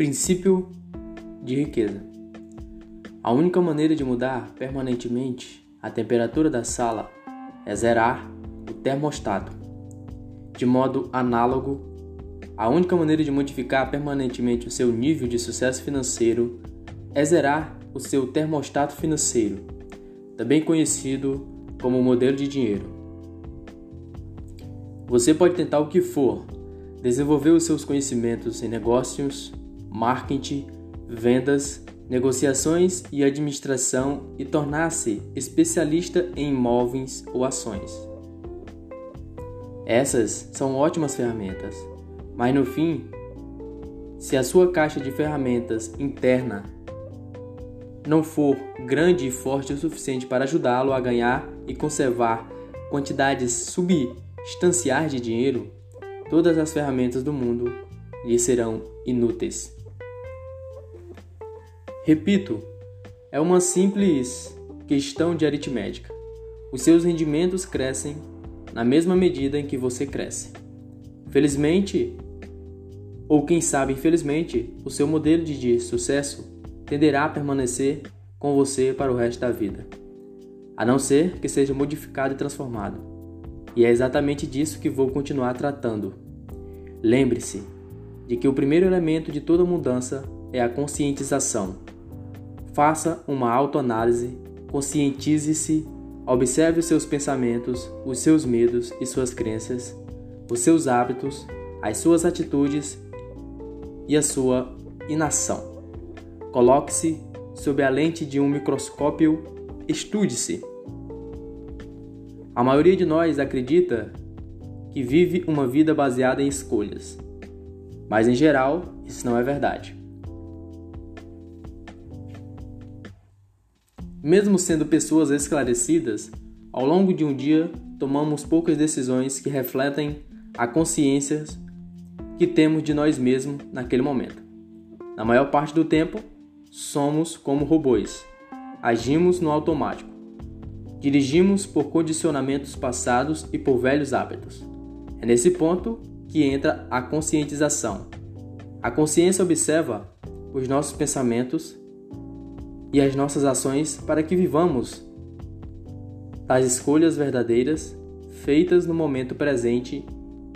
Princípio de riqueza. A única maneira de mudar permanentemente a temperatura da sala é zerar o termostato. De modo análogo, a única maneira de modificar permanentemente o seu nível de sucesso financeiro é zerar o seu termostato financeiro, também conhecido como modelo de dinheiro. Você pode tentar o que for, desenvolver os seus conhecimentos em negócios, marketing, vendas, negociações e administração e tornar-se especialista em imóveis ou ações. Essas são ótimas ferramentas, mas no fim, se a sua caixa de ferramentas interna não for grande e forte o suficiente para ajudá-lo a ganhar e conservar quantidades substanciais de dinheiro, todas as ferramentas do mundo lhe serão inúteis. Repito, é uma simples questão de aritmética. Os seus rendimentos crescem na mesma medida em que você cresce. Felizmente, ou quem sabe infelizmente, o seu modelo de sucesso tenderá a permanecer com você para o resto da vida, a não ser que seja modificado e transformado. E é exatamente disso que vou continuar tratando. Lembre-se de que o primeiro elemento de toda mudança é a conscientização. Faça uma autoanálise, conscientize-se, observe os seus pensamentos, os seus medos e suas crenças, os seus hábitos, as suas atitudes e a sua inação. Coloque-se sob a lente de um microscópio, estude-se. A maioria de nós acredita que vive uma vida baseada em escolhas, mas em geral isso não é verdade. Mesmo sendo pessoas esclarecidas, ao longo de um dia tomamos poucas decisões que refletem a consciência que temos de nós mesmos naquele momento. Na maior parte do tempo, somos como robôs. Agimos no automático. Dirigimos por condicionamentos passados e por velhos hábitos. É nesse ponto que entra a conscientização. A consciência observa os nossos pensamentos e as nossas ações para que vivamos as escolhas verdadeiras feitas no momento presente,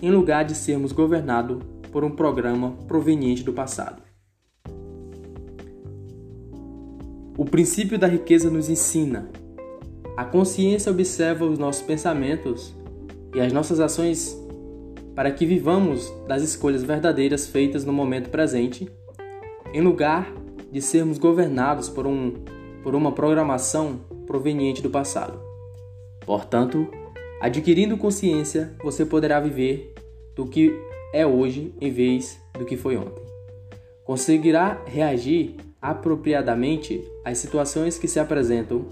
em lugar de sermos governados por um programa proveniente do passado. O princípio da riqueza nos ensina. A consciência observa os nossos pensamentos e as nossas ações para que vivamos das escolhas verdadeiras feitas no momento presente, em lugar de sermos governados por, um, por uma programação proveniente do passado. Portanto, adquirindo consciência, você poderá viver do que é hoje em vez do que foi ontem. Conseguirá reagir apropriadamente às situações que se apresentam,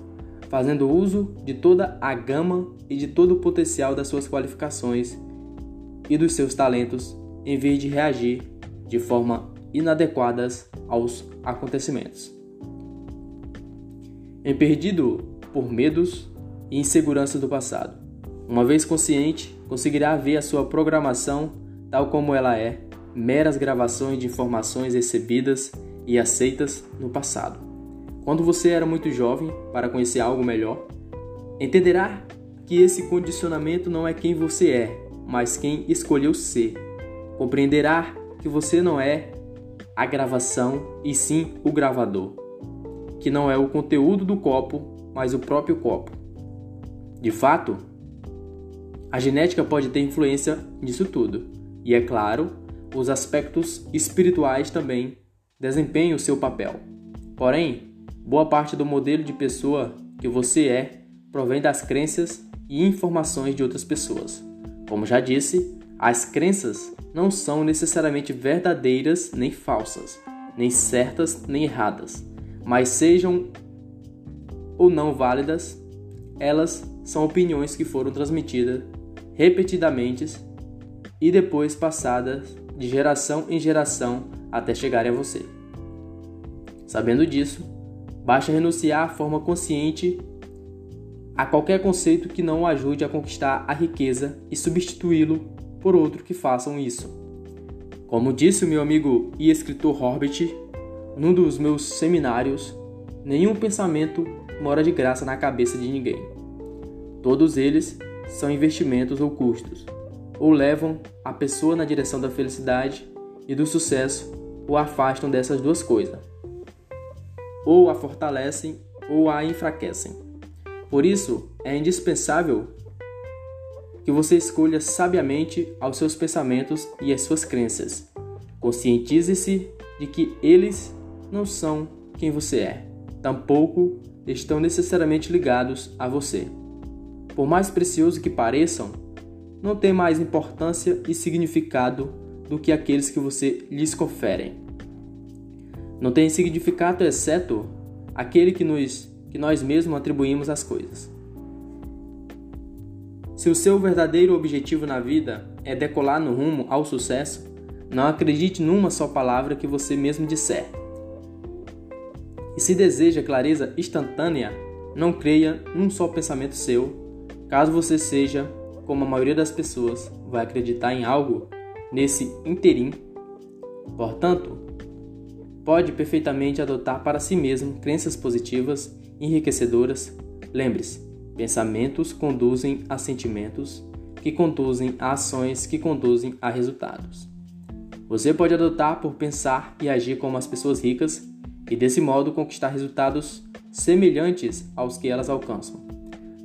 fazendo uso de toda a gama e de todo o potencial das suas qualificações e dos seus talentos, em vez de reagir de forma inadequadas aos acontecimentos. Em perdido por medos e inseguranças do passado. Uma vez consciente, conseguirá ver a sua programação tal como ela é, meras gravações de informações recebidas e aceitas no passado. Quando você era muito jovem para conhecer algo melhor, entenderá que esse condicionamento não é quem você é, mas quem escolheu ser. Compreenderá que você não é a gravação e sim o gravador, que não é o conteúdo do copo, mas o próprio copo. De fato, a genética pode ter influência nisso tudo, e é claro, os aspectos espirituais também desempenham o seu papel. Porém, boa parte do modelo de pessoa que você é provém das crenças e informações de outras pessoas. Como já disse, as crenças não são necessariamente verdadeiras nem falsas, nem certas nem erradas, mas sejam ou não válidas, elas são opiniões que foram transmitidas repetidamente e depois passadas de geração em geração até chegarem a você. Sabendo disso, basta renunciar à forma consciente a qualquer conceito que não o ajude a conquistar a riqueza e substituí-lo por outro que façam isso. Como disse o meu amigo e escritor Horbit, num dos meus seminários, nenhum pensamento mora de graça na cabeça de ninguém. Todos eles são investimentos ou custos, ou levam a pessoa na direção da felicidade e do sucesso, ou afastam dessas duas coisas, ou a fortalecem ou a enfraquecem. Por isso, é indispensável que você escolha sabiamente aos seus pensamentos e as suas crenças. Conscientize-se de que eles não são quem você é, tampouco estão necessariamente ligados a você. Por mais precioso que pareçam, não têm mais importância e significado do que aqueles que você lhes conferem. Não tem significado exceto aquele que, nos, que nós mesmos atribuímos às coisas. Se o seu verdadeiro objetivo na vida é decolar no rumo ao sucesso, não acredite numa só palavra que você mesmo disser. E se deseja clareza instantânea, não creia num só pensamento seu, caso você seja, como a maioria das pessoas, vai acreditar em algo nesse interim. Portanto, pode perfeitamente adotar para si mesmo crenças positivas, enriquecedoras. Lembre-se, pensamentos conduzem a sentimentos, que conduzem a ações que conduzem a resultados. Você pode adotar por pensar e agir como as pessoas ricas e desse modo conquistar resultados semelhantes aos que elas alcançam.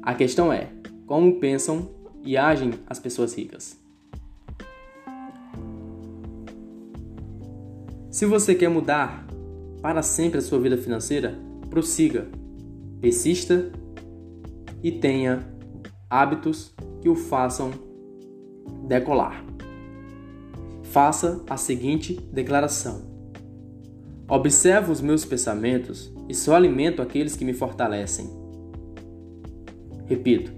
A questão é como pensam e agem as pessoas ricas. Se você quer mudar para sempre a sua vida financeira, prossiga, persista e tenha hábitos que o façam decolar. Faça a seguinte declaração: Observo os meus pensamentos e só alimento aqueles que me fortalecem. Repito.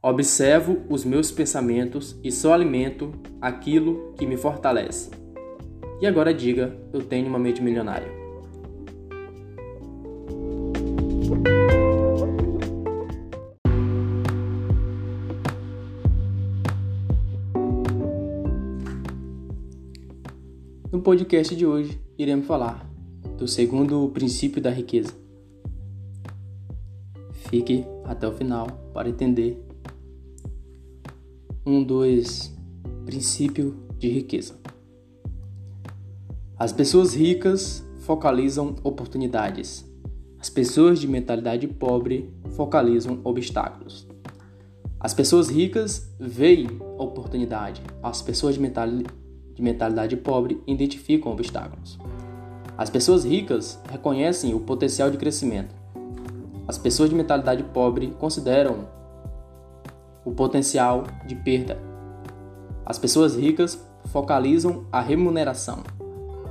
Observo os meus pensamentos e só alimento aquilo que me fortalece. E agora diga: eu tenho uma mente milionária. No podcast de hoje, iremos falar do segundo princípio da riqueza. Fique até o final para entender um dos princípios de riqueza. As pessoas ricas focalizam oportunidades. As pessoas de mentalidade pobre focalizam obstáculos. As pessoas ricas veem oportunidade. As pessoas de mentalidade de mentalidade pobre identificam obstáculos. As pessoas ricas reconhecem o potencial de crescimento. As pessoas de mentalidade pobre consideram o potencial de perda. As pessoas ricas focalizam a remuneração.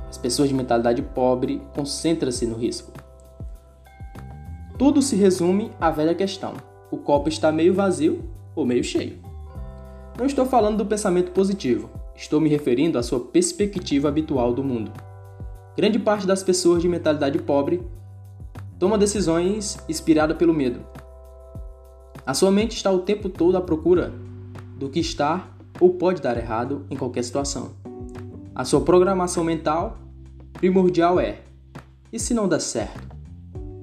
As pessoas de mentalidade pobre concentram-se no risco. Tudo se resume à velha questão: o copo está meio vazio ou meio cheio. Não estou falando do pensamento positivo, Estou me referindo à sua perspectiva habitual do mundo. Grande parte das pessoas de mentalidade pobre toma decisões inspiradas pelo medo. A sua mente está o tempo todo à procura do que está ou pode dar errado em qualquer situação. A sua programação mental primordial é: e se não der certo?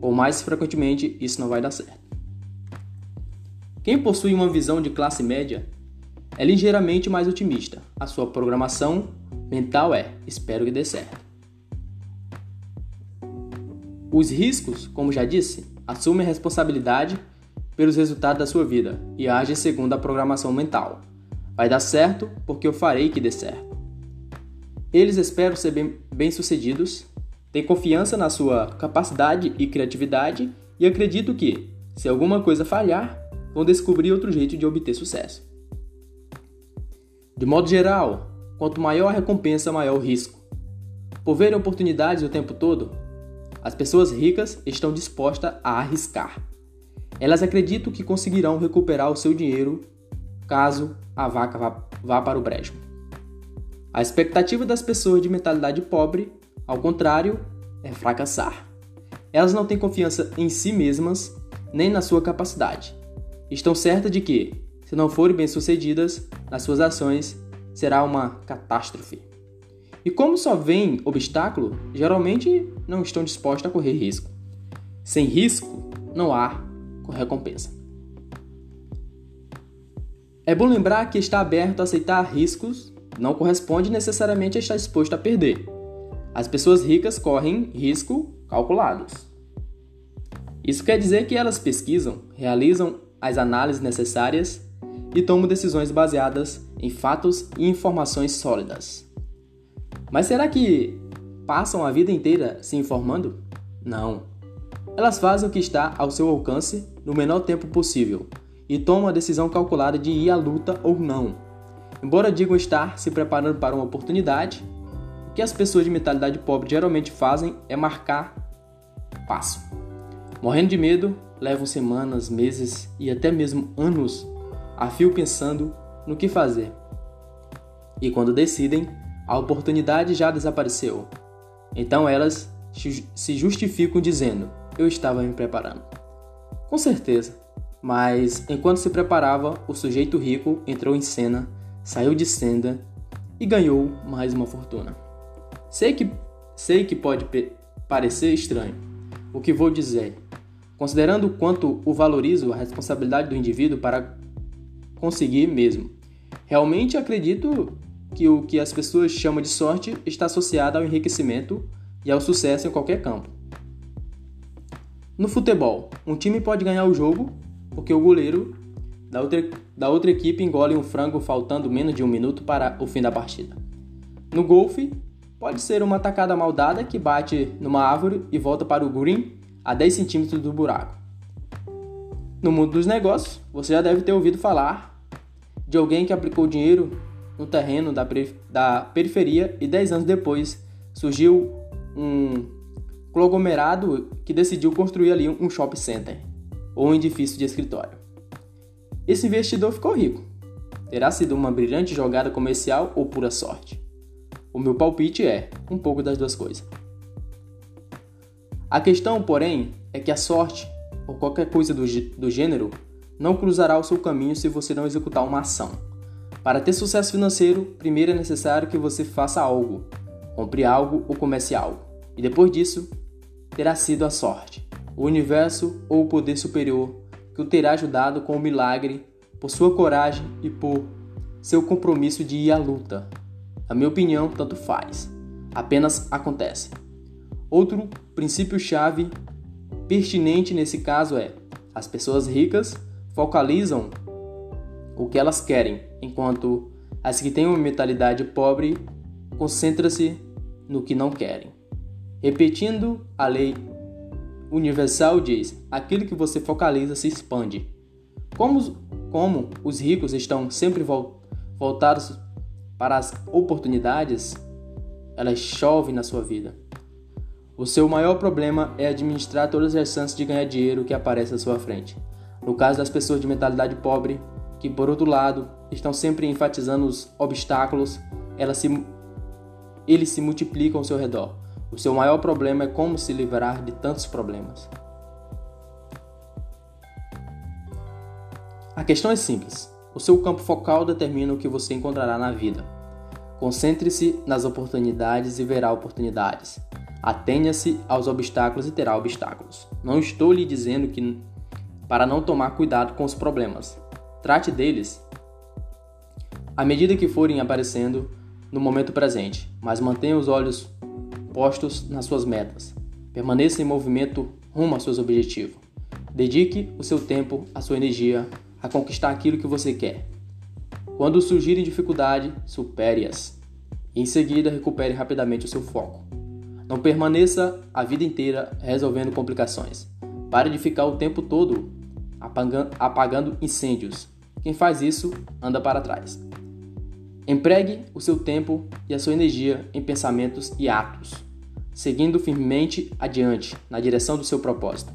Ou mais frequentemente, isso não vai dar certo. Quem possui uma visão de classe média é ligeiramente mais otimista. A sua programação mental é: espero que dê certo. Os riscos, como já disse, assumem a responsabilidade pelos resultados da sua vida e agem segundo a programação mental. Vai dar certo porque eu farei que dê certo. Eles esperam ser bem-sucedidos, têm confiança na sua capacidade e criatividade e acreditam que, se alguma coisa falhar, vão descobrir outro jeito de obter sucesso. De modo geral, quanto maior a recompensa, maior o risco. Por verem oportunidades o tempo todo, as pessoas ricas estão dispostas a arriscar. Elas acreditam que conseguirão recuperar o seu dinheiro caso a vaca vá, vá para o brejo. A expectativa das pessoas de mentalidade pobre, ao contrário, é fracassar. Elas não têm confiança em si mesmas nem na sua capacidade. Estão certas de que, se não forem bem-sucedidas nas suas ações, será uma catástrofe. E como só vem obstáculo, geralmente não estão dispostos a correr risco. Sem risco, não há recompensa. É bom lembrar que estar aberto a aceitar riscos não corresponde necessariamente a estar disposto a perder. As pessoas ricas correm risco calculados. Isso quer dizer que elas pesquisam, realizam as análises necessárias e tomam decisões baseadas em fatos e informações sólidas. Mas será que passam a vida inteira se informando? Não. Elas fazem o que está ao seu alcance no menor tempo possível e tomam a decisão calculada de ir à luta ou não. Embora digam estar se preparando para uma oportunidade, o que as pessoas de mentalidade pobre geralmente fazem é marcar passo. Morrendo de medo, levam semanas, meses e até mesmo anos a fio pensando no que fazer. E quando decidem, a oportunidade já desapareceu. Então elas se justificam dizendo: Eu estava me preparando. Com certeza, mas enquanto se preparava, o sujeito rico entrou em cena, saiu de senda e ganhou mais uma fortuna. Sei que, sei que pode parecer estranho o que vou dizer, considerando quanto o valorizo a responsabilidade do indivíduo para conseguir mesmo. Realmente acredito que o que as pessoas chamam de sorte está associado ao enriquecimento e ao sucesso em qualquer campo. No futebol, um time pode ganhar o jogo porque o goleiro da outra, da outra equipe engole um frango faltando menos de um minuto para o fim da partida. No golfe, pode ser uma tacada mal dada que bate numa árvore e volta para o green a 10 centímetros do buraco. No mundo dos negócios, você já deve ter ouvido falar de alguém que aplicou dinheiro no terreno da, da periferia e 10 anos depois surgiu um conglomerado que decidiu construir ali um shopping center ou um edifício de escritório. Esse investidor ficou rico. Terá sido uma brilhante jogada comercial ou pura sorte? O meu palpite é um pouco das duas coisas. A questão, porém, é que a sorte, ou qualquer coisa do, do gênero, não cruzará o seu caminho se você não executar uma ação. Para ter sucesso financeiro, primeiro é necessário que você faça algo, compre algo ou comece algo. E depois disso, terá sido a sorte o universo ou o poder superior que o terá ajudado com o milagre por sua coragem e por seu compromisso de ir à luta. Na minha opinião, tanto faz. Apenas acontece. Outro princípio-chave pertinente nesse caso é: as pessoas ricas focalizam o que elas querem, enquanto as que têm uma mentalidade pobre concentram-se no que não querem. Repetindo a lei universal diz: aquilo que você focaliza se expande. Como, como os ricos estão sempre voltados para as oportunidades, elas chovem na sua vida. O seu maior problema é administrar todas as chances de ganhar dinheiro que aparecem à sua frente. No caso das pessoas de mentalidade pobre, que por outro lado estão sempre enfatizando os obstáculos, elas se, eles se multiplicam ao seu redor. O seu maior problema é como se livrar de tantos problemas. A questão é simples. O seu campo focal determina o que você encontrará na vida. Concentre-se nas oportunidades e verá oportunidades. Atenha-se aos obstáculos e terá obstáculos. Não estou lhe dizendo que para não tomar cuidado com os problemas. Trate deles à medida que forem aparecendo no momento presente, mas mantenha os olhos postos nas suas metas. Permaneça em movimento rumo aos seus objetivos. Dedique o seu tempo, a sua energia a conquistar aquilo que você quer. Quando surgirem dificuldades, supere-as. Em seguida, recupere rapidamente o seu foco. Não permaneça a vida inteira resolvendo complicações. Pare de ficar o tempo todo apagando incêndios. Quem faz isso anda para trás. Empregue o seu tempo e a sua energia em pensamentos e atos seguindo firmemente adiante na direção do seu propósito.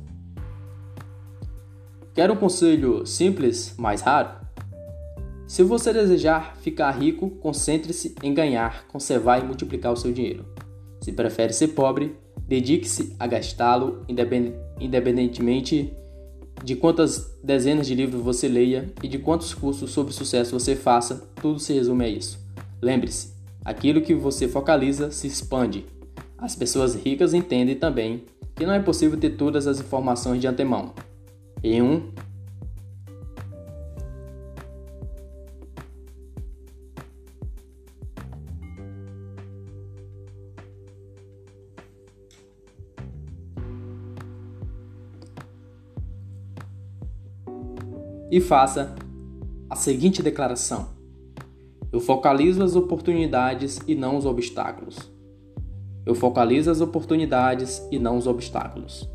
Quer um conselho simples, mas raro? Se você desejar ficar rico, concentre-se em ganhar, conservar e multiplicar o seu dinheiro. Se prefere ser pobre, dedique-se a gastá-lo independentemente de quantas dezenas de livros você leia e de quantos cursos sobre sucesso você faça, tudo se resume a isso. Lembre-se, Aquilo que você focaliza se expande. As pessoas ricas entendem também que não é possível ter todas as informações de antemão. Em um e faça a seguinte declaração: Eu focalizo as oportunidades e não os obstáculos. Eu focalizo as oportunidades e não os obstáculos.